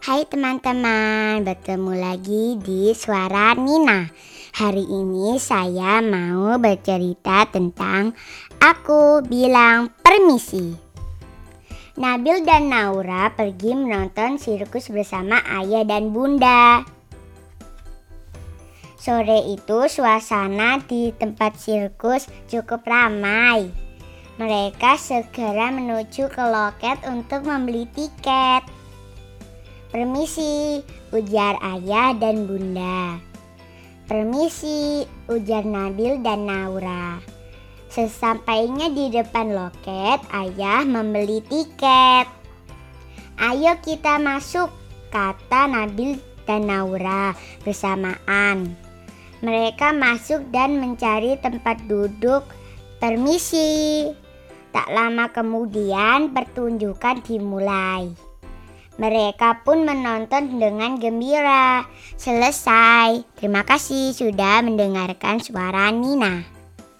Hai teman-teman, bertemu lagi di Suara Nina. Hari ini saya mau bercerita tentang Aku Bilang Permisi. Nabil dan Naura pergi menonton sirkus bersama ayah dan bunda. Sore itu suasana di tempat sirkus cukup ramai. Mereka segera menuju ke loket untuk membeli tiket. Permisi, ujar ayah dan bunda. Permisi, ujar Nabil dan Naura. Sesampainya di depan loket, ayah membeli tiket. Ayo kita masuk, kata Nabil dan Naura bersamaan. Mereka masuk dan mencari tempat duduk. Permisi. Tak lama kemudian pertunjukan dimulai. Mereka pun menonton dengan gembira. Selesai. Terima kasih sudah mendengarkan suara Nina.